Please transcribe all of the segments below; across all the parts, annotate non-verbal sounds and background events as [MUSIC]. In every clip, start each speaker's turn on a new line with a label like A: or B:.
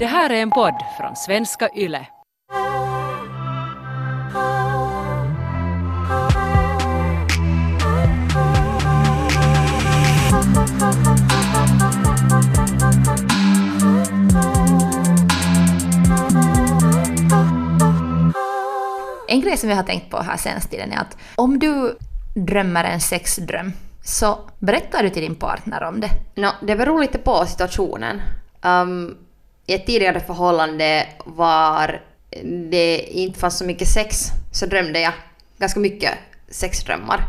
A: Det här är en podd från svenska YLE.
B: En grej som vi har tänkt på här senaste tiden är att om du drömmer en sexdröm så berättar du till din partner om det.
C: No, det beror lite på situationen. Um, i ett tidigare förhållande var det inte fanns så mycket sex så drömde jag ganska mycket sexdrömmar.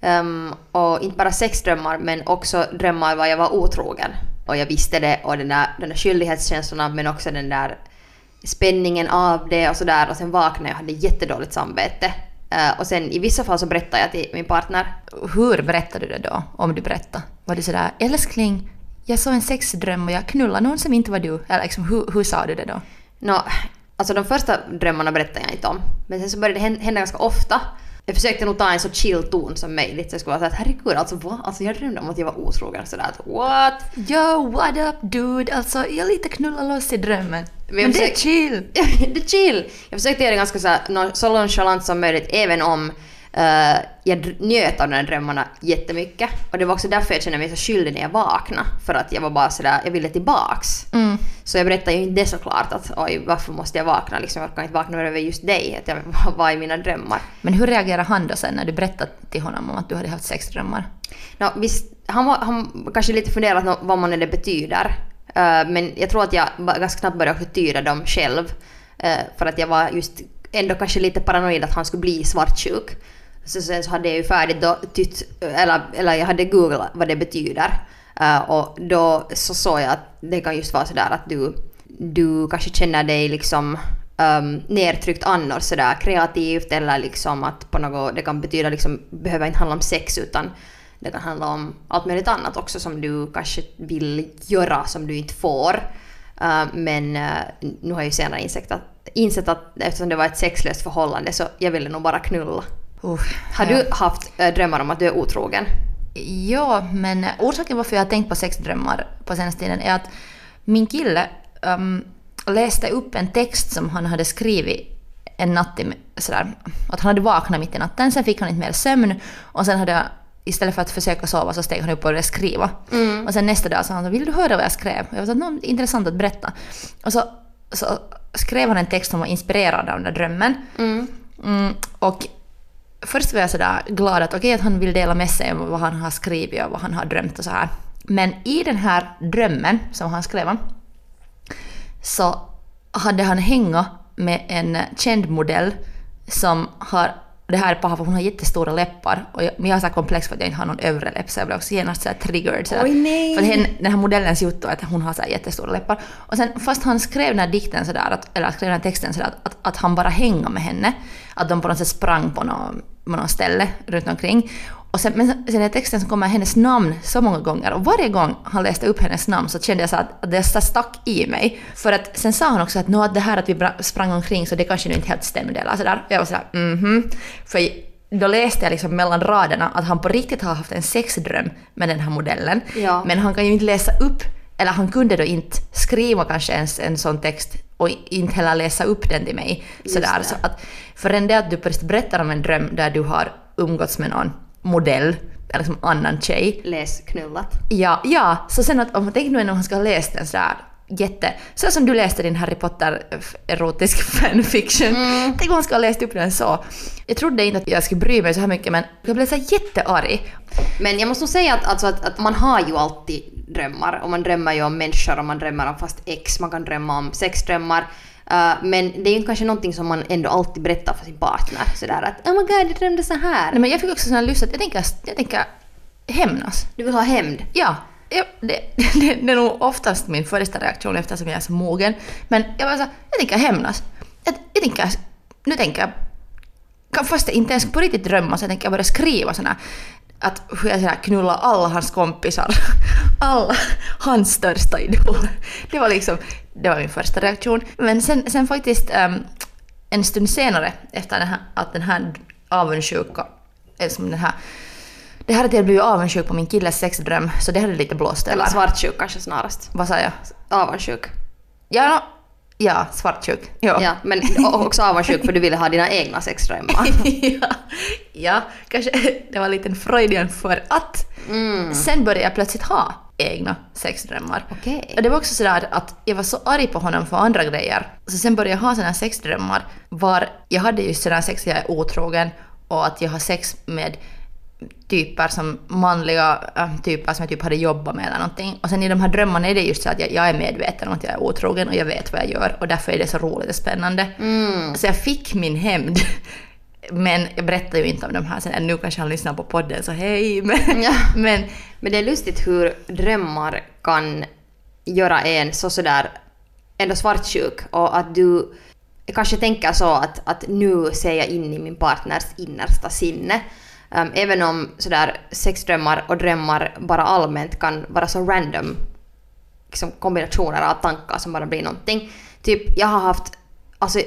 C: Um, och inte bara sexdrömmar men också drömmar var jag var otrogen. Och jag visste det och den där, den där skyldighetskänslorna men också den där spänningen av det och sådär och sen vaknade jag och hade jättedåligt samvete. Uh, och sen i vissa fall så berättade jag till min partner.
B: Hur berättade du det då? Om du berättade? Var du sådär älskling, jag såg en sexdröm och jag knullade någon som inte var du? Eller liksom, hur, hur sa du det då?
C: Nå, alltså de första drömmarna berättade jag inte om. Men sen så började det hända, ganska ofta. Jag försökte nog ta en så chill ton som möjligt. Så jag skulle vara såhär herregud alltså vad? Alltså jag drömde om att jag var otrogen sådär att what?
B: Yo, what up dude? Alltså jag lite knullar loss i drömmen. Men,
C: jag
B: det är chill. [LAUGHS]
C: det är chill! Jag försökte göra det ganska så, här, no- så nonchalant som möjligt även om eh, jag njöt av de här drömmarna jättemycket. Och det var också därför jag kände mig så skyldig när jag vaknade. För att jag var bara sådär, jag ville tillbaks.
B: Mm.
C: Så jag berättade ju inte det såklart att oj varför måste jag vakna liksom, jag kan inte vakna över just dig, att jag [LAUGHS] var i mina drömmar.
B: Men hur reagerade han då sen när du berättade till honom om att du hade haft sexdrömmar?
C: Nå, visst, han, var, han kanske lite funderat nå- vad man det betyder. Eh, men jag tror att jag ganska snabbt började tyda dem själv. Eh, för att jag var just ändå kanske lite paranoid att han skulle bli svartsjuk. Så sen så hade jag ju färdigt då tytt, eller, eller jag hade googlat vad det betyder. Uh, och då så såg jag att det kan just vara sådär att du, du kanske känner dig liksom um, nedtryckt annars sådär kreativt eller liksom att på något, det kan betyda liksom, behöver inte handla om sex utan det kan handla om allt möjligt annat också som du kanske vill göra som du inte får. Uh, men uh, nu har jag ju senare insett att, insett att eftersom det var ett sexlöst förhållande så jag ville nog bara knulla.
B: Uh,
C: Har
B: ja.
C: du haft uh, drömmar om att du är otrogen?
B: Ja, men orsaken varför jag har tänkt på sexdrömmar på senaste tiden är att min kille um, läste upp en text som han hade skrivit en natt, sådär, att han hade vaknat mitt i natten, sen fick han inte mer sömn och sen hade jag Istället för att försöka sova så steg han upp och började skriva. Och sen nästa dag sa han vill du höra vad jag skrev? Jag var så, "Nå, intressant att berätta. Och så, så skrev han en text som var inspirerad av den där drömmen. Mm, och först var jag sådär glad att okej att han vill dela med sig om vad han har skrivit och vad han har drömt och så här. Men i den här drömmen som han skrev om så hade han hänga med en känd modell som har det här är paha för hon har jättestora läppar och jag, men jag har så komplex för att jag inte har någon övre läpp så jag blev också genast så här triggered. Så.
C: Oj, nej.
B: För hen, den här modellens jotto är att hon har så här jättestora läppar. Och sen fast han skrev den här dikten sådär, att, eller skrev den här texten sådär att, att, att han bara hänga med henne. Att de på något sätt sprang på något, på något ställe runt omkring. Och sen, men sen i texten så kommer hennes namn så många gånger och varje gång han läste upp hennes namn så kände jag så att, att det stack i mig. För att sen sa han också att, "Nå, att det här att vi sprang omkring så det kanske nu inte helt stämde eller sådär. Och jag var sådär mhm. För då läste jag liksom mellan raderna att han på riktigt har haft en sexdröm med den här modellen.
C: Ja.
B: Men han kan ju inte läsa upp, eller han kunde då inte skriva kanske ens en sån text och inte heller läsa upp den till mig. Sådär. Så att, förrän det att du berättar om en dröm där du har umgåtts med någon modell, eller liksom annan tjej.
C: Läs knullat.
B: Ja, ja, så sen att om man tänker nu när han ska ha läst en sådär jätte... Så som du läste din Harry Potter f- erotisk [LAUGHS] fanfiction. Tänk om han ska ha läst upp den så. Jag trodde inte att jag skulle bry mig så här mycket men jag blev så jättearg.
C: Men jag måste nog säga att, alltså att, att man har ju alltid drömmar. Och man drömmer ju om människor och man drömmer om fast ex, man kan drömma om sexdrömmar. Uh, men det är ju kanske någonting som man ändå alltid berättar för sin partner. Sådär att oh my god, jag drömde så här.
B: Nej, men jag fick också sån här lust att jag tänker, jag tänker hämnas.
C: Du vill ha hämnd.
B: Ja, ja det, [LAUGHS] det, det är nog oftast min första reaktion eftersom jag är så mogen. Men jag var så, jag tänker hämnas. Jag, jag tänker, nu tänker jag, fast jag inte ens på riktigt drömma så jag tänker börja skriva såna att hur jag sådär knullar alla hans kompisar. [LAUGHS] Alla hans största idoler. Det var liksom, det var min första reaktion. Men sen, sen faktiskt ehm, en stund senare efter den här, att den här avundsjuka, eller som den här det här att jag blev avundsjuk på min killes sexdröm, så det hade lite blåst
C: Eller svartsjuk kanske snarast.
B: Vad sa jag?
C: Avundsjuk.
B: Ja, ja svartsjuk. Ja.
C: Ja, men också avundsjuk för du ville ha dina egna sexdrömmar. [LAUGHS]
B: ja, ja, kanske [LAUGHS] det var en liten Freudian för att. Sen började jag plötsligt ha egna sexdrömmar.
C: Okej.
B: Och det var också sådär att jag var så arg på honom för andra grejer. Så sen började jag ha sådana sexdrömmar var jag hade just sådana sex jag är otrogen och att jag har sex med typer som manliga äh, typer som jag typ hade jobbat med eller någonting. Och sen i de här drömmarna är det just så att jag, jag är medveten om att jag är otrogen och jag vet vad jag gör och därför är det så roligt och spännande. Så jag fick min hämnd. Men jag berättar ju inte om de här sen. Nu kanske han lyssnar på podden så hej. [LAUGHS] Men,
C: Ja.
B: men
C: Men det är lustigt hur drömmar kan göra en så sådär ändå svartsjuk och att du kanske tänker så att, att nu ser jag in i min partners innersta sinne. Um, även om sådär sexdrömmar och drömmar bara allmänt kan vara så random liksom kombinationer av tankar som bara blir någonting. Typ jag har haft, alltså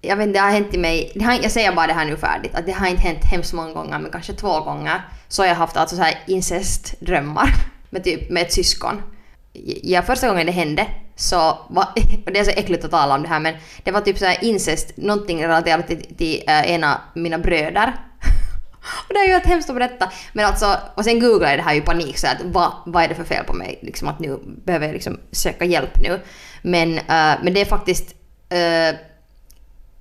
C: jag vet inte, det har hänt i mig, det har, jag säger bara det här nu färdigt, att det har inte hänt hemskt många gånger men kanske två gånger så har jag haft alltså så här incestdrömmar [LAUGHS] med typ med ett syskon. Ja, första gången det hände så var, [LAUGHS] och det är så äckligt att tala om det här men det var typ så här incest, någonting relaterat till, till äh, ena av mina bröder. [LAUGHS] Och det är ju helt hemskt att berätta. Men alltså, och sen googlade jag det här i panik så att vad, vad är det för fel på mig? Liksom att nu behöver jag liksom söka hjälp nu. Men, äh, men det är faktiskt äh,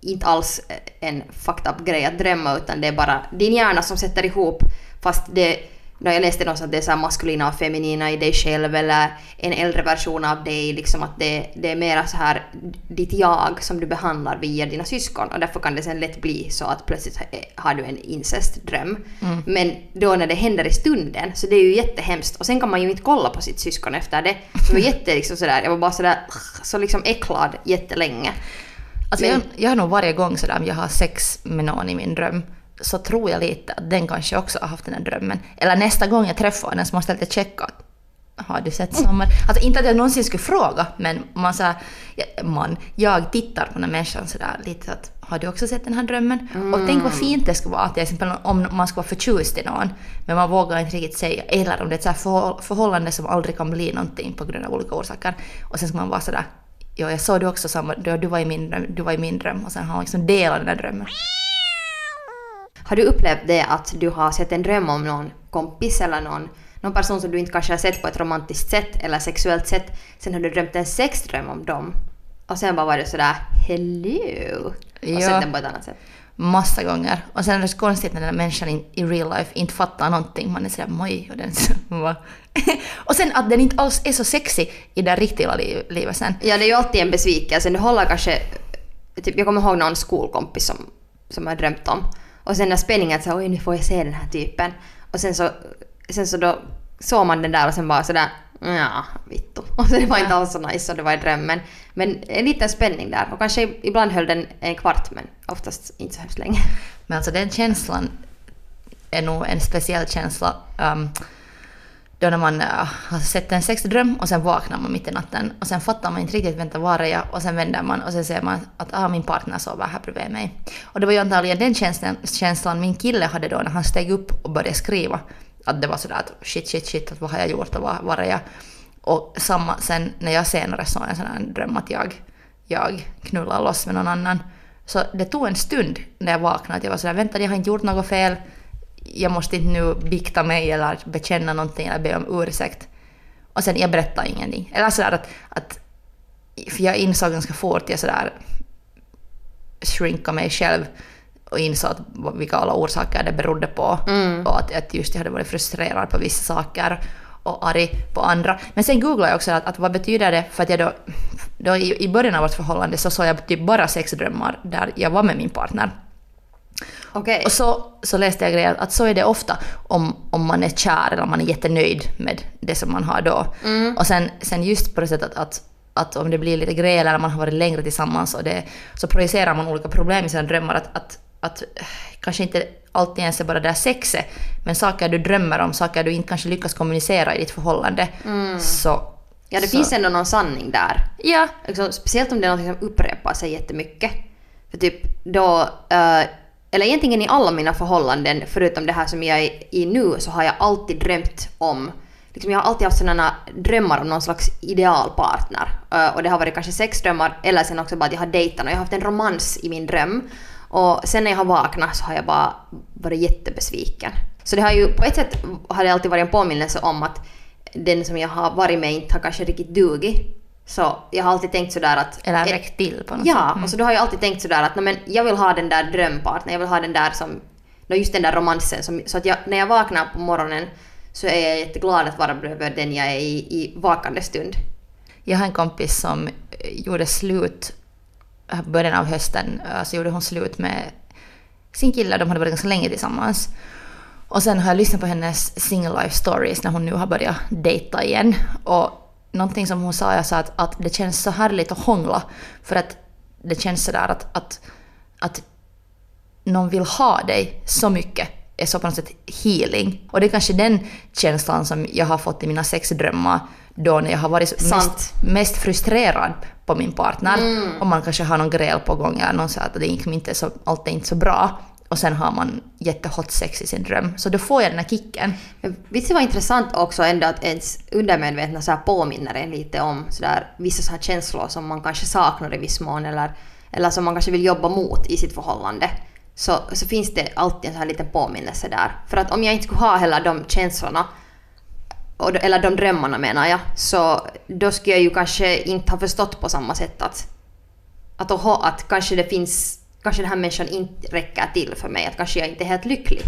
C: inte alls en fucked up grej att drömma utan det är bara din hjärna som sätter ihop fast det när jag läste någonstans att det är så maskulina och feminina i dig själv eller en äldre version av dig, liksom att det, det är mera så här ditt jag som du behandlar via dina syskon och därför kan det sen lätt bli så att plötsligt har du en incestdröm. Men då när det händer i stunden så det är ju jättehemskt och sen kan man ju inte kolla på sitt syskon efter det. Så det var [LAUGHS] jätte liksom sådär, jag var bara sådär så liksom äcklad jättelänge.
B: Alltså jag, jag har nog varje gång sådär om jag har sex med någon i min dröm så tror jag lite att den kanske också har haft den här drömmen. Eller nästa gång jag träffar den så måste jag lite checka har du sett sommar? Alltså inte att jag någonsin skulle fråga men man så här, man, jag tittar på den här människan sådär lite att har du också sett den här drömmen? Och tänk vad fint det skulle vara till exempel om man ska vara förtjust i någon men man vågar inte riktigt säga eller om det är ett så förhållande som aldrig kan bli någonting på grund av olika orsaker och sen ska man vara sådär Ja, jag såg du också samma, du, du, var i min dröm, du var i min dröm och sen har man liksom delat den där drömmen.
C: Har du upplevt det att du har sett en dröm om någon kompis eller någon, någon person som du inte kanske har sett på ett romantiskt sätt eller sexuellt sätt, sen har du drömt en sexdröm om dem och sen bara var det sådär hello och
B: Ja.
C: sett den på ett annat sätt.
B: Massa gånger. Och sen är det så konstigt när den där människan in, i real life inte fattar någonting. Man är sådär moj och den så. [LAUGHS] [LAUGHS] Och sen att den inte alls är så sexig i det riktiga livet sen.
C: Ja, det är ju alltid en besvikelse. Du håller kanske... Typ, jag kommer ihåg någon skolkompis som, som jag drömt om. Och sen när spänningen att så, oj nu får jag se den här typen. Och sen så, sen så då såg man den där och sen bara sådär ja, vittu. [LAUGHS] Och sen det var inte alls så nice och det var i drömmen. Men en liten spänning där. Och kanske ibland höll den en kvart men oftast inte så hemskt länge. [LAUGHS]
B: Men alltså den känslan är nog en speciell känsla. Um, då när man uh, har sett en sexdröm och sen vaknar man mitt i natten och sen fattar man inte riktigt vänta var är jag och sen vänder man och sen ser man att ah, min partner sover här bredvid mig. Och det var ju antagligen den känslan, känslan min kille hade då när han steg upp och började skriva. Att det var sådär att shit, shit, shit, att vad har jag gjort och var, var är jag? Och samma sen när jag senare såg en sån här dröm att jag, jag knullar loss med någon annan. Så det tog en stund när jag vaknade att jag var sådär vänta jag har inte gjort något fel. Jag måste inte nu bikta mig eller bekänna någonting eller be om ursäkt. Och sen jag berättade ingenting. Eller sådär att, att för jag insåg ganska fort, jag sådär shrinka mig själv och insåg att vilka alla orsaker det berodde på. Och att, att just jag hade varit frustrerad på vissa saker och arg på andra. Men sen googlade jag också att, att vad betyder det för att jag då, då i, i början av vårt förhållande så såg jag typ bara sexdrömmar där jag var med min partner.
C: Okej.
B: Och så, så läste jag grejer att så är det ofta om, om man är kär eller om man är jättenöjd med det som man har då. Och sen, sen just på det sättet att, att, att om det blir lite grejer eller man har varit längre tillsammans och det, så projicerar man olika problem i sina drömmar. Att, att, att kanske inte alltid ens är bara där sexet, men saker du drömmer om, saker du inte kanske lyckas kommunicera i ditt förhållande. Så,
C: Ja, det
B: så,
C: finns ändå någon sanning där.
B: Ja,
C: Liksom, speciellt om det är något som upprepar sig jättemycket. För typ då, eh, eller egentligen i alla mina förhållanden, förutom det här som jag är i nu, så har jag alltid drömt om liksom jag har alltid haft sådana drömmar om någon slags idealpartner. Uh, och det har varit kanske sexdrömmar eller sen också bara att jag har dejtat och jag har haft en romans i min dröm. Och sen när jag har vaknat så har jag bara varit jättebesviken. Så det har ju på ett sätt har det alltid varit en påminnelse om att den som jag har varit med inte har kanske riktigt dugit. Så jag har alltid tänkt sådär att...
B: Eller räckt till på något
C: Ja,
B: sätt. Mm.
C: och så då har jag alltid tänkt sådär att "Nå, men jag vill ha den där drömpartnern, jag vill ha den där som... Just den där romansen. Som, så att jag, när jag vaknar på morgonen så är jag jätteglad att vara bredvid den jag är i, i vakande stund.
B: Jag har en kompis som gjorde slut Eh, början av hösten. Eh, så gjorde hon slut med sin kille, de hade varit ganska länge tillsammans. Och sen har jag lyssnat på hennes single life stories när hon nu har börjat dejta igen. Och någonting som hon sa, jag sa att, att det känns så härligt att hångla. För att det känns sådär att, att, att någon vill ha dig så mycket är så på något sätt healing. Och det är kanske den känslan som jag har fått i mina sexdrömmar då när jag har varit mest, mest frustrerad på min partner. Och man kanske har någon gräl på gång eller någon säger att det liksom inte är så, allt är inte så bra. Och sen har man jättehot sex i sin dröm. Så då får jag den här kicken.
C: Men visst det var intressant också ändå att ens undermedvetna så här påminner en lite om så där, vissa så här känslor som man kanske saknar i viss mån eller, eller som man kanske vill jobba mot i sitt förhållande. Så, så finns det alltid en sån här liten påminnelse där. För att om jag inte skulle ha heller de känslorna eller de drömmarna menar jag, så då skulle jag ju kanske inte ha förstått på samma sätt att, att, att, att kanske det finns Kanske den här människan inte räcker till för mig, att kanske jag inte är helt lycklig.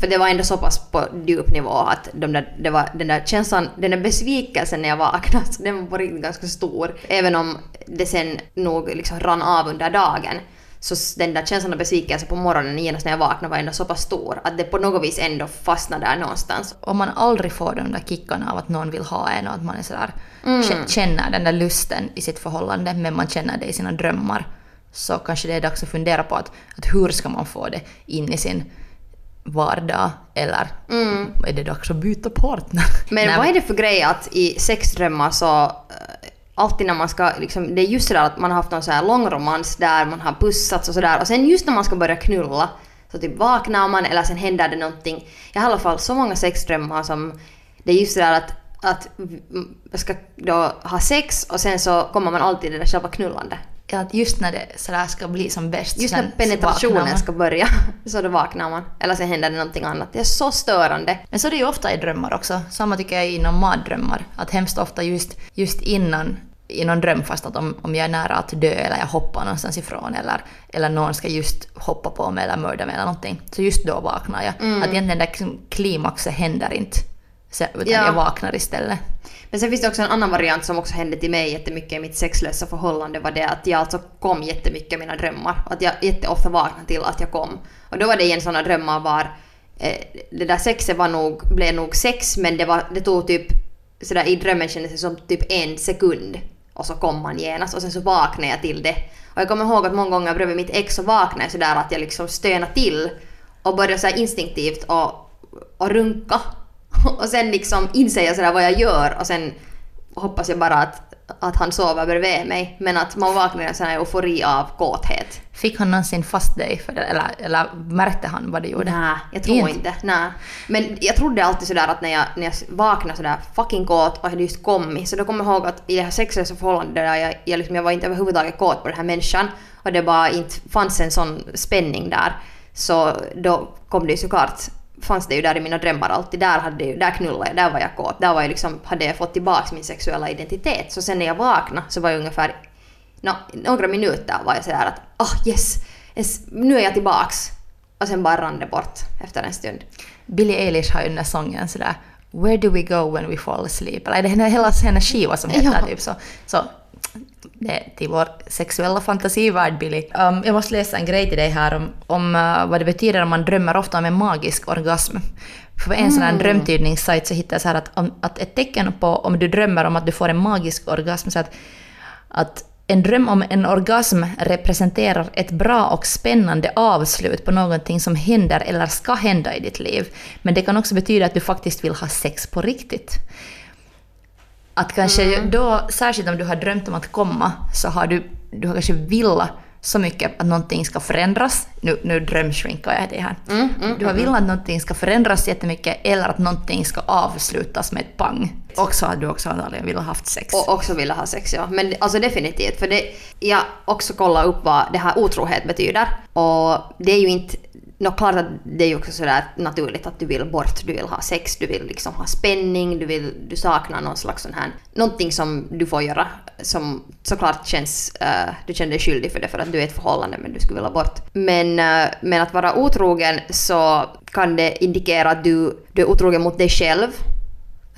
C: För det var ändå så pass på djup nivå att de där, det var, den där känslan, den där besvikelsen när jag vaknade, [LAUGHS] den var på riktigt ganska stor. Även om det sen nog liksom rann av under dagen. Så den där känslan av besvikelse på morgonen genast när jag vaknade var ändå så pass stor att det på något vis ändå fastnade där någonstans.
B: Om man aldrig får de där kickarna av att någon vill ha en och att man är sådär,
C: Mm.
B: kä- känner den där lusten i sitt förhållande men man känner det i sina drömmar. Så kanske det är dags att fundera på att, att hur ska man få det in i sin vardag eller är det dags att byta partner?
C: Mm. Men
B: Nej,
C: vad är det för grej att i sexdrömmar så eh, alltid när man ska, liksom, det är just sådär att man har haft någon så här lång romans där man har pussats och sådär och sen just när man ska börja knulla så typ vaknar man eller sen händer det någonting. Jag har i alla fall så många sexdrömmar som det är just sådär att att jag ska då ha sex och sen så kommer man alltid till det där själva knullande.
B: Ja, att just när det sådär ska bli som bäst.
C: Just när penetrationen ska börja [LAUGHS] så då vaknar man. Eller sen händer det någonting annat. Det är så störande.
B: Men så är det ju ofta i drömmar också. Samma tycker jag inom mardrömmar. Att hemskt ofta just, just innan i någon dröm fast att om, om jag är nära att dö eller jag hoppar någonstans ifrån eller, eller någon ska just hoppa på mig eller mörda mig eller någonting. Så just då vaknar jag.
C: Mm.
B: Att egentligen det där klimaxet händer inte. Så, utan
C: Ja.
B: jag vaknar istället.
C: Men sen finns det också en annan variant som också hände till mig jättemycket i mitt sexlösa förhållande var det att jag alltså kom jättemycket i mina drömmar. Att jag jätteofta vaknade till att jag kom. Och då var det igen sådana drömmar var eh, det där sexet var nog, blev nog sex men det, var, det tog typ sådär i drömmen kändes det som typ en sekund. Och så kom man genast och sen så vaknade jag till det. Och jag kommer ihåg att många gånger bredvid mitt ex så vaknade jag sådär att jag liksom stönade till och började såhär instinktivt och, och runka. Och sen liksom inser jag sådär vad jag gör och sen hoppas jag bara att, att han sover bredvid mig. Men att man vaknar i en sån här eufori av kåthet.
B: Fick han någonsin fast dig för det? Eller, eller märkte han vad du gjorde?
C: Nej, jag tror
B: Inte.
C: inte. Nej. Men jag trodde alltid sådär att när jag, när jag vaknade sådär fucking kåt och hade just kommit så då kommer jag ihåg att i det här sexlösa förhållandet där jag, jag, liksom, jag var inte överhuvudtaget kåt på den här människan och det bara inte fanns en sån spänning där. Så då kom det ju såklart fanns det ju där i mina drömmar alltid. Där, hade, jag- där knullade jag, där var jag kåt. Där var jag liksom, hade jag fått tillbaks min sexuella identitet. Så sen när jag vaknade så var jag ungefär nå, några minuter var jag sådär att oh yes, yes, nu är jag tillbaks. Och sen bara rann det bort efter en stund.
B: Billie Eilish har ju den där sången sådär Where do we go when we fall asleep? Eller det är hela hennes skiva som heter
C: Ja.
B: typ så. Så det till vår sexuella fantasivärld Billy. Um, jag måste läsa en grej till dig här om, om uh, vad det betyder om man drömmer ofta om en magisk orgasm. För på en sån här drömtydningssajt så hittade jag så här att, om, att ett tecken på om du drömmer om att du får en magisk orgasm så att, att en dröm om en orgasm representerar ett bra och spännande avslut på någonting som händer eller ska hända i ditt liv. Men det kan också betyda att du faktiskt vill ha sex på riktigt. Att kanske då, särskilt om du har drömt om att komma, så har du, du har kanske villat så mycket att någonting ska förändras. Nu, nu drömshrinkar jag det här.
C: Mm,
B: du har velat att någonting ska förändras jättemycket eller att någonting ska avslutas med ett pang. Och så har du också antagligen velat haft sex.
C: Och också vilja ha sex, ja. Men alltså definitivt. För det, jag också kollat upp vad det här otrohet betyder. Och det är ju inte... Nå, klart att det är ju också sådär naturligt att du vill bort, du vill ha sex, du vill liksom ha spänning, du vill... Du saknar någon slags sån här... Någonting som du får göra som såklart känns... uh, du känner dig skyldig för det för att du är i ett förhållande men du skulle vilja bort. Men, uh, men att vara otrogen så kan det indikera att du, du är otrogen mot dig själv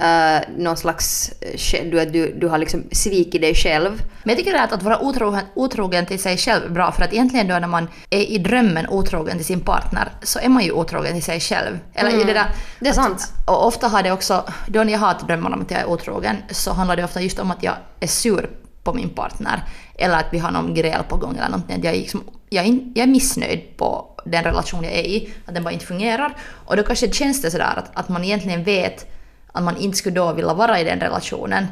C: uh, någon slags... eh, Du, du, du har liksom svikit dig själv.
B: Men jag tycker att att vara otrogen, otrogen till sig själv är bra för att egentligen då när man är i drömmen otrogen till sin partner så är man ju otrogen till sig själv. Eller i det där,
C: Det är sant.
B: Och ofta har det också, då när jag har drömmar om att jag är otrogen så handlar det ofta just om att jag är sur på min partner. Eller att vi har någon gräl på gång eller någonting. Jag är, liksom, jag, är, jag är missnöjd på den relation jag är i, att den bara inte fungerar. Och då kanske känns det sådär att, att man egentligen vet att man inte skulle då vilja vara i den relationen.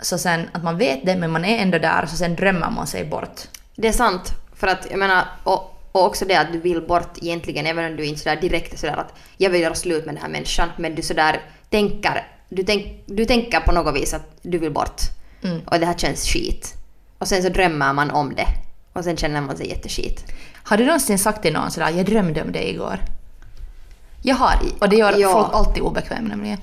B: Så sen att man vet det men man är ändå där så sen drömmer man sig bort.
C: Det är sant. För att jag menar, och, och också det att du vill bort egentligen, även om du inte sådär direkt är sådär att jag vill göra slut med den här människan, men du sådär tänker, du, tänk, du tänker på något vis att du vill bort.
B: Mm.
C: Och det här känns skit. Och sen så drömmer man om det. Och sen känner man sig jätteskit.
B: Har du någonsin sagt till någon sådär jag drömde om dig igår? Jag har, och det gör
C: Ja.
B: folk alltid obekväm nämligen.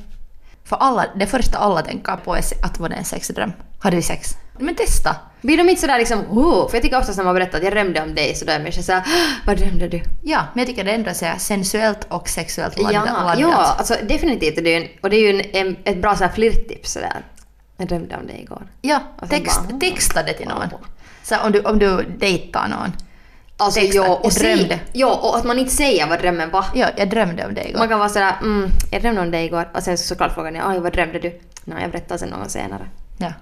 B: För alla, det första alla tänker på är att var det en sexdröm. Hade vi sex? Men testa!
C: Blir de inte sådär liksom oh, För jag tycker oftast när man berättar att jag drömde om dig så då är människan såhär vad drömde du?
B: Ja, men jag tycker det ändå är sensuellt och sexuellt laddat.
C: Ja, ja alltså definitivt. Och det är ju en, och det är ju en, ett bra så här flirttips sådär. Jag drömde om dig igår.
B: ja text,
C: bara,
B: texta det till någon. Så om, du, om du dejtar någon.
C: Alltså
B: Texta,
C: ja,
B: jag
C: och, säg,
B: drömde.
C: ja, och att man inte säger vad drömmen var.
B: Ja, jag drömde om dig igår.
C: Man kan vara sådär mm, jag drömde om dig igår. Och sen så såklart frågar ni oj vad drömde du? Nej, jag berättar sen någon senare.
B: Ja.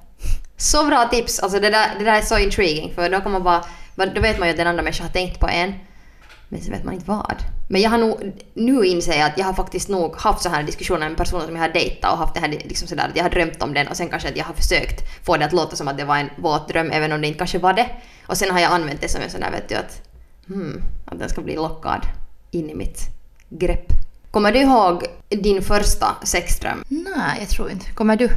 C: Så bra tips! Alltså det där, det där är så intriguing för då kan man bara, då vet man ju att den andra människan har tänkt på en. Men så vet man inte vad. Men jag har nog, nu inser jag att jag har faktiskt nog haft så här diskussioner med personer som jag har dejtat och haft det här liksom sådär att jag har drömt om den och sen kanske att jag har försökt få det att låta som att det var en våt dröm även om det inte kanske var det. Och sen har jag använt det som en sån där vet du att, hmm, att den ska bli lockad in i mitt grepp. Kommer du ihåg din första sexdröm?
B: Nej, jag tror inte. Kommer du?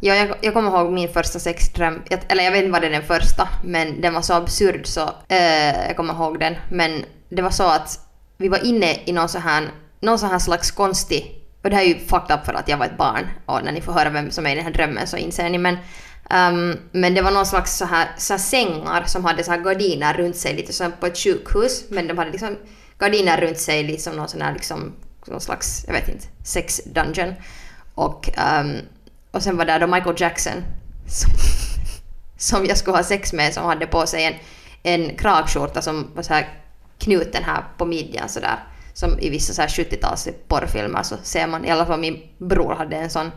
C: Ja, jag, jag kommer ihåg min första sexdröm. Jag, eller jag vet inte vad det är den första, men den var så absurd så eh, jag kommer ihåg den. Men det var så att vi var inne i någon så här, någon så här slags konstig... Och det här är ju fucked up för att jag var ett barn och när ni får höra vem som är i den här drömmen så inser ni. Men, um, men det var någon slags så här, så här sängar som hade så här gardiner runt sig lite som på ett sjukhus. Men de hade liksom gardiner runt sig liksom som någon sån här liksom, någon slags, jag vet inte, sex dungeon. Och, um, och sen var där då Michael Jackson som, [LAUGHS] som jag skulle ha sex med som hade på sig en, en kragskjorta som var så här knuten här på midjan sådär. Som i vissa så här 70-tals porrfilmer så ser man, i alla fall min bror hade en sån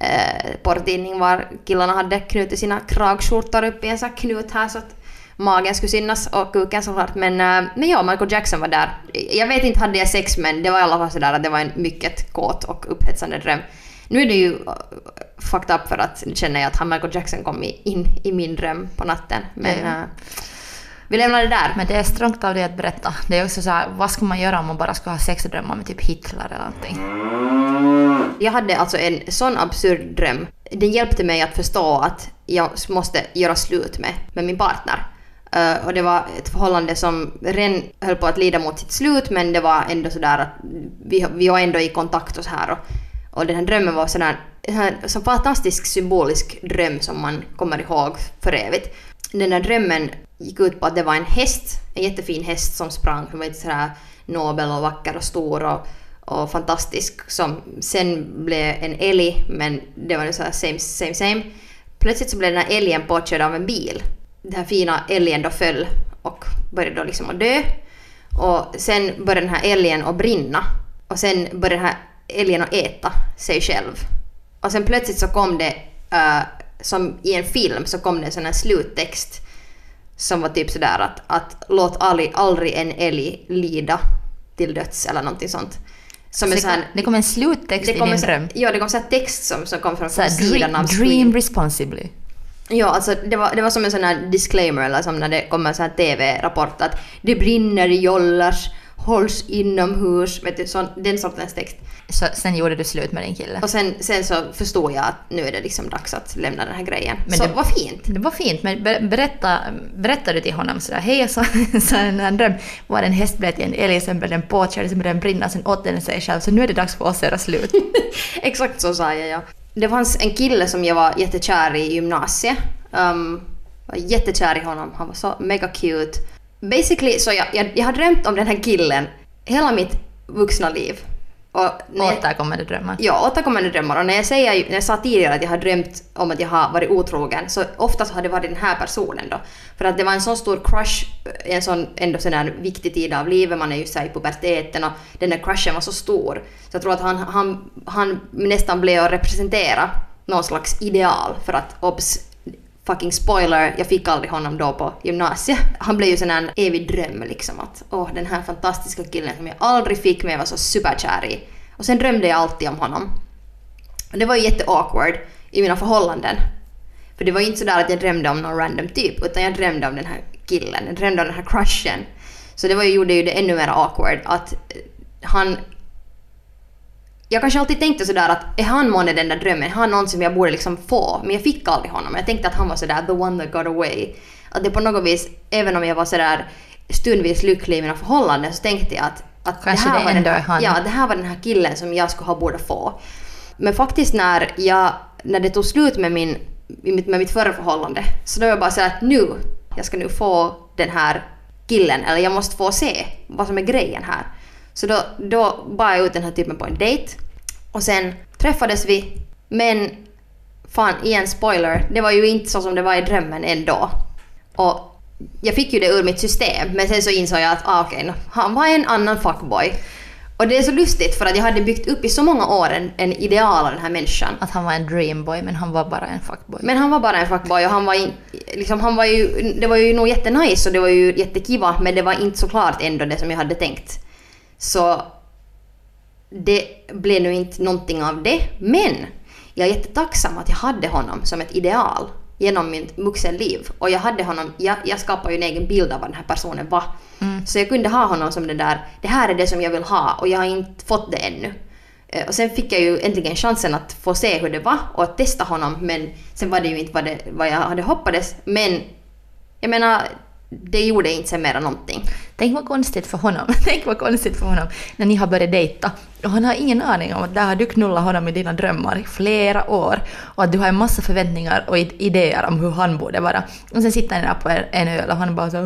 C: eh, porrtidning var killarna hade knutit sina kragskjortor upp i en sån här knut här så att magen skulle synas och kuken såklart. Men, eh, men ja, Michael Jackson var där. Jag vet inte hade jag sex men det var i alla fall sådär att det var en mycket kåt och upphetsande dröm. Nu är det ju uh, fucked up för att nu känner jag att han Michael Jackson kom in i min dröm på natten. Men
B: Ja
C: vi lämnar det där.
B: Men det är strångt av dig att berätta. Det är också så här, vad ska man göra om man bara ska ha sexdrömmar med typ Hitler eller någonting?
C: Jag hade alltså en sån absurd dröm. Den hjälpte mig att förstå att jag måste göra slut med, med min partner. Uh, och det var ett förhållande som redan höll på att lida mot sitt slut men det var ändå sådär att vi, vi var ändå i kontakt och så här. Och, och den här drömmen var sådär, en sån så fantastisk symbolisk dröm som man kommer ihåg för evigt. Den där drömmen gick ut på att det var en häst, en jättefin häst som sprang. Hon var lite sådär nobel och vacker och stor och, och fantastisk. Som sen blev en älg, men det var så här same, same, same. Plötsligt så blev den här älgen påkörd av en bil. Den här fina älgen då föll och började då liksom att dö. Och sen började den här älgen att brinna. Och sen började den här älgen att äta sig själv. Och sen plötsligt så kom det, äh, som i en film, så kom det en sån här sluttext som var typ sådär att, att låt aldrig, aldrig en älg lida till döds eller någonting sånt. Som
B: Så
C: en
B: det,
C: sån här,
B: kom, det kom en sluttext i
C: kom
B: din
C: en sån-
B: dröm.
C: Ja, det kom så här text som, som kom från,
B: Så
C: från sidan
B: dream,
C: av
B: dream
C: screen.
B: responsibly.
C: Ja, alltså det var, det var som en sån här disclaimer eller som när det kommer en sån här TV-rapport att det brinner i jollars, hålls inomhus, vet du, sån, den sortens text.
B: Så sen gjorde du slut med din kille.
C: Och sen, sen så förstod jag att nu är det liksom dags att lämna den här grejen.
B: Men
C: så
B: det-
C: vad fint.
B: Det var fint, men ber- berätta, berättade du till honom sådär, hej jag sa, sa en här dröm, var en häst blev till en älg, sen blev den påkörd, sen började den brinna, sen åt den sig själv, så nu är det dags för oss att göra slut. [LAUGHS]
C: Exakt så sa jag ja. Det fanns en kille som jag var jättekär i i gymnasiet. Um, var jättekär i honom, han var så mega cute. Basically så jag, jag, jag har drömt om den här killen hela mitt vuxna liv. Och när
B: Återkommande drömmar.
C: Ja, återkommande drömmar. Och när jag, säger, när jag sa tidigare att jag har drömt om att jag har varit otrogen, så oftast har det varit den här personen då. För att det var en sån stor crush en sån ändå sån här viktig tid av livet, man är ju såhär i puberteten och den där crushen var så stor. Så jag tror att han, han, han nästan blev att representera någon slags ideal för att obs, fucking spoiler, jag fick aldrig honom då på gymnasiet. Han blev ju sån en evig dröm liksom att åh den här fantastiska killen som jag aldrig fick men jag var så superkär i. Och sen drömde jag alltid om honom. Och det var ju jätteawkward i mina förhållanden. För det var ju inte sådär att jag drömde om någon random typ utan jag drömde om den här killen, jag drömde om den här crushen. Så det var ju, gjorde ju det ännu mer awkward att han jag kanske alltid tänkte sådär att är han månne den där drömmen, är han någon som jag borde liksom få? Men jag fick aldrig honom. Jag tänkte att han var sådär the one that got away. Att det på något vis, även om jag var sådär stundvis lycklig i mina förhållanden så tänkte jag att, att
B: Kanske det
C: var
B: ändå
C: den
B: är
C: här,
B: han.
C: Ja, det här var den här killen som jag skulle ha borde få. Men faktiskt när, jag, när det tog slut med, min, med mitt förra förhållande så då var jag bara såhär att nu, jag ska nu få den här killen, eller jag måste få se vad som är grejen här. Så då, då bad jag ut den här typen på en dejt. Och sen träffades vi, men fan, igen spoiler, det var ju inte så som det var i drömmen ändå. Och jag fick ju det ur mitt system, men sen så insåg jag att ah, nå, han var en annan fuckboy. Och det är så lustigt för att jag hade byggt upp i så många år en, en ideal av den här människan.
B: Att han var en dreamboy, men han var bara en fuckboy.
C: Men han var bara en fuckboy och han var, in, liksom, han var ju, det var ju nog jättenice och det var ju jättekiva men det var inte såklart ändå det som jag hade tänkt. Så det blev nu inte någonting av det. Men jag är jättetacksam att jag hade honom som ett ideal genom mitt vuxenliv. Och jag hade honom, jag, jag skapade ju en egen bild av vad den här personen var. Så jag kunde ha honom som det där, det här är det som jag vill ha och jag har inte fått det ännu. Eh, Och sen fick jag ju äntligen chansen att få se hur det var och att testa honom men sen var det ju inte vad, det, vad jag hade hoppades. Men jag menar, det gjorde inte sen mera någonting.
B: Tänk vad konstigt för honom. [LAUGHS] Tänk vad konstigt för honom när ni har börjat dejta och han har ingen aning om att där har du knullat honom i dina drömmar i flera år och att du har en massa förväntningar och idéer om hur han borde vara. Och sen sitter ni där på en öl och han bara så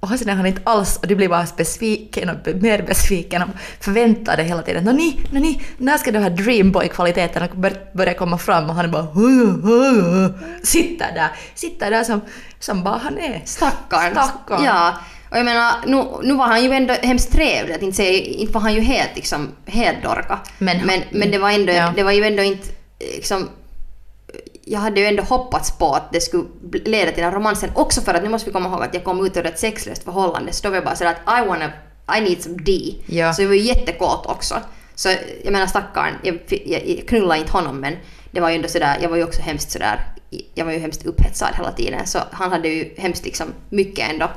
B: och han är han inte alls och du blir bara besviken och mer besviken och förväntar dig hela tiden. Noni, när ska den här dreamboy-kvaliteten bör- börja komma fram och han bara sitter där, sitter där som, som bara han är.
C: Stackarn.
B: Stackarn.
C: Ja. Och jag menar, nu, nu var han ju ändå hemskt trevlig. Att inte, säga, inte var han ju helt, liksom, helt dorka.
B: Men-
C: men, men det, var ändå,
B: Ja.
C: det var ju ändå inte... Liksom, jag hade ju ändå hoppats på att det skulle leda till den här romansen. Också för att nu måste vi komma ihåg att jag kom ut ur ett sexlöst förhållande. Så då var jag bara sådär att I wanna... I need some D.
B: Ja.
C: Så jag var ju jättekåt också. Så jag menar stackarn, jag, jag, jag knullade inte honom men det var ju ändå sådär, jag var ju också hemskt sådär, jag var ju hemskt upphetsad hela tiden så han hade ju hemskt liksom mycket ändå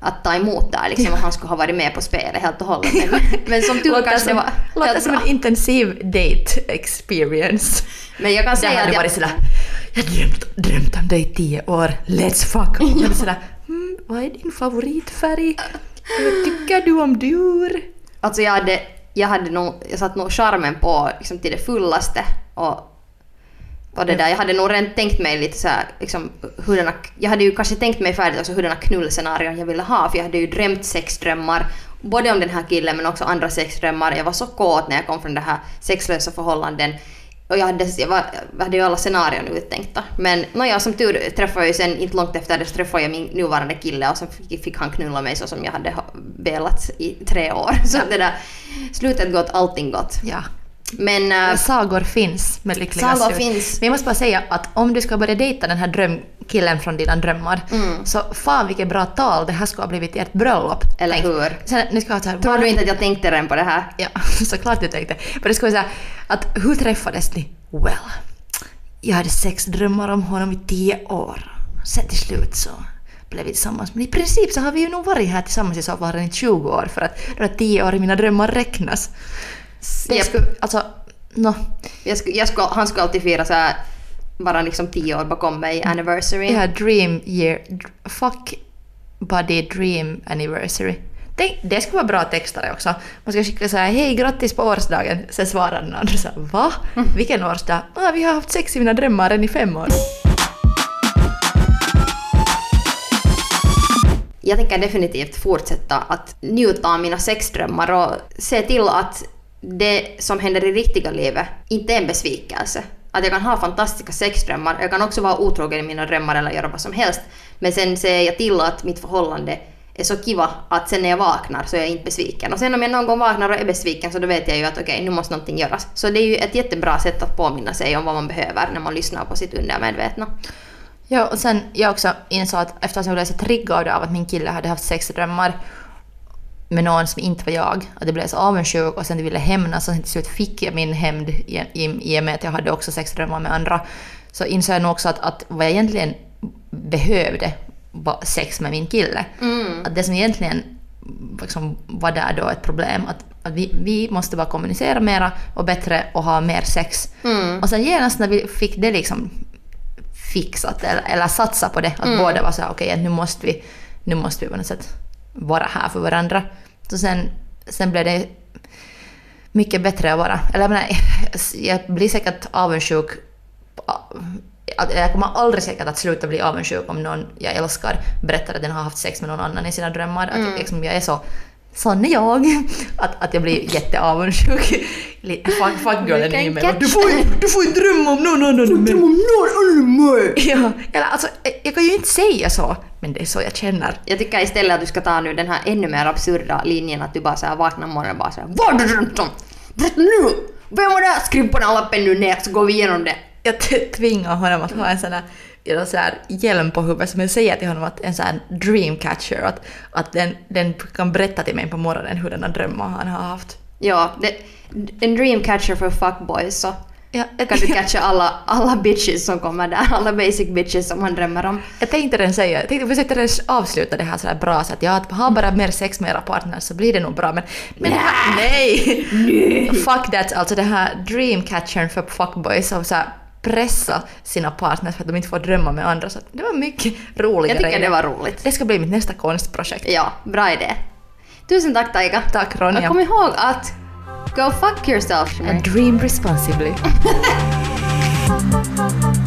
C: att ta emot där liksom och han skulle ha varit med på spelet helt och hållet. Men, [LAUGHS] men som tur kanske det
B: som,
C: var
B: låter som
C: bra.
B: en intensiv date experience.
C: Men jag kan säga
B: har
C: att jag,
B: varit sådär, jag drömt, drömt om dig i tio år, let's fuck. Och jag är sådär, mm, vad är din favoritfärg? Vad tycker du om djur?
C: Alltså jag hade, jag hade nog, jag satt nog charmen på liksom till det fullaste och och det där, jag hade nog redan tänkt mig lite så här, liksom, hurdana, jag hade ju kanske tänkt mig färdigt också hurdana knullscenarion jag ville ha för jag hade ju drömt sexdrömmar både om den här killen men också andra sexdrömmar. Jag var så kåt när jag kom från det här sexlösa förhållanden och jag hade, jag, var, jag hade ju alla scenarion uttänkta. Men nåja, som tur träffade jag ju sen, inte långt efter det, så träffade jag min nuvarande kille och så fick, fick han knulla mig så som jag hade ha- velat i tre år. [LAUGHS] Så det där, slutet gott, allting gott.
B: Ja.
C: Men... äh,
B: Sagor finns med lyckliga
C: Sagor
B: slut.
C: finns.
B: Men jag måste bara säga att om du ska börja dejta den här drömkillen från dina drömmar,
C: Mm.
B: så fan vilket bra tal det här skulle ha blivit i ert bröllop.
C: Eller
B: Tänk.
C: hur?
B: Sen, nu ska jag så här,
C: tror du inte att jag tänkte redan på det här?
B: Ja, [LAUGHS] såklart du tänkte. Men det skulle vara så här, att hur träffades ni? Well, jag hade sex drömmar om honom i tio år. Sen till slut så blev vi tillsammans. Men i princip så har vi ju nog varit här tillsammans i så fall i 20 år för att de här 10 år i mina drömmar räknas. Det skulle, alltså, no.
C: Jag skulle, jag skulle, han skulle alltid fira så här, bara liksom tio år bakom mig, anniversary.
B: Ja, dream year. Fuck buddy dream anniversary. Det, det skulle vara bra textare också. Man ska skicka såhär hej grattis på årsdagen. Sen svarar den andra såhär va? Vilken årsdag? Ah, vi har haft sex i mina drömmar än i fem år.
C: Jag tänker definitivt fortsätta att njuta av mina sexdrömmar och se till att det som händer i riktiga livet inte är en besvikelse. Att jag kan ha fantastiska sexdrömmar, jag kan också vara otrogen i mina drömmar eller göra vad som helst. Men sen ser jag till att mitt förhållande är så kiva att sen när jag vaknar så är jag inte besviken. Och sen om jag någon gång vaknar och är besviken så då vet jag ju att okej, nu måste någonting göras. Så det är ju ett jättebra sätt att påminna sig om vad man behöver när man lyssnar på sitt undermedvetna.
B: Ja, och sen jag också insåg att eftersom jag blev så triggad av att min kille hade haft sexdrömmar med någon som inte var jag, att jag blev så avundsjuk och sen ville hämnas och sen till slut fick jag min hämnd i, i, i och med att jag hade också sexdrömmar med andra. Så insåg jag nog också att, att vad jag egentligen behövde var sex med min kille. Att det som egentligen liksom var där då ett problem, att, att vi, vi måste bara kommunicera mera och bättre och ha mer sex. Och sen genast när vi fick det liksom fixat eller, eller satsa på det. Att båda var så här, okej, nu måste vi nu måste vi på något sätt vara här för varandra. Så sen, sen blev det mycket bättre att vara. Eller jag menar, [LAUGHS] jag blir säkert avundsjuk. Jag kommer aldrig säkert att sluta bli avundsjuk om någon jag älskar berättar att den har haft sex med någon annan i sina drömmar. Att liksom jag är så Sån är jag. [LAUGHS] Att, att jag blir jätteavundsjuk. Fuck, fuck girlen
C: can
B: i mig.
C: catch
B: Du får, ju- du får ju drömma om någon annan. men-
C: om någon
B: Ja, eller alltså, jag kan ju inte säga så, men det är så jag känner.
C: Jag tycker istället att du ska ta nu den här ännu mer absurda linjen att du bara så här vaknar morgonen och bara såhär Vad har du drömt om? Berätta nu! Vem var det? Skriv på den här lappen nu ner så går vi igenom det.
B: Jag tvingar honom att ha en sån här, en sån här hjälm på huvudet som jag säger till honom att en sån här dreamcatcher, att, att den, den kan berätta till mig på morgonen hurdana drömmar han har haft.
C: Ja, det, en dreamcatcher för fuckboys så
B: Ja, jag,
C: kan du catcha alla, alla bitches som kommer där, [LAUGHS] alla basic bitches som man drömmer om.
B: jag tänkte den säga, jag tänkte försöka den avsluta det här så här bra så att ja, att ha bara mer sex med era partners så blir det nog bra men, men nej! Fuck that, alltså det här dreamcatchern för fuckboys och så här pressa sina partners för att de inte får drömma med andra så det var mycket roliga
C: Jag tycker det var roligt.
B: Det ska bli mitt nästa konstprojekt.
C: Ja, bra idé. Tusen tack Taika.
B: Tack Ronja.
C: Och kom ihåg att go fuck yourself.
B: And dream responsibly. [LAUGHS]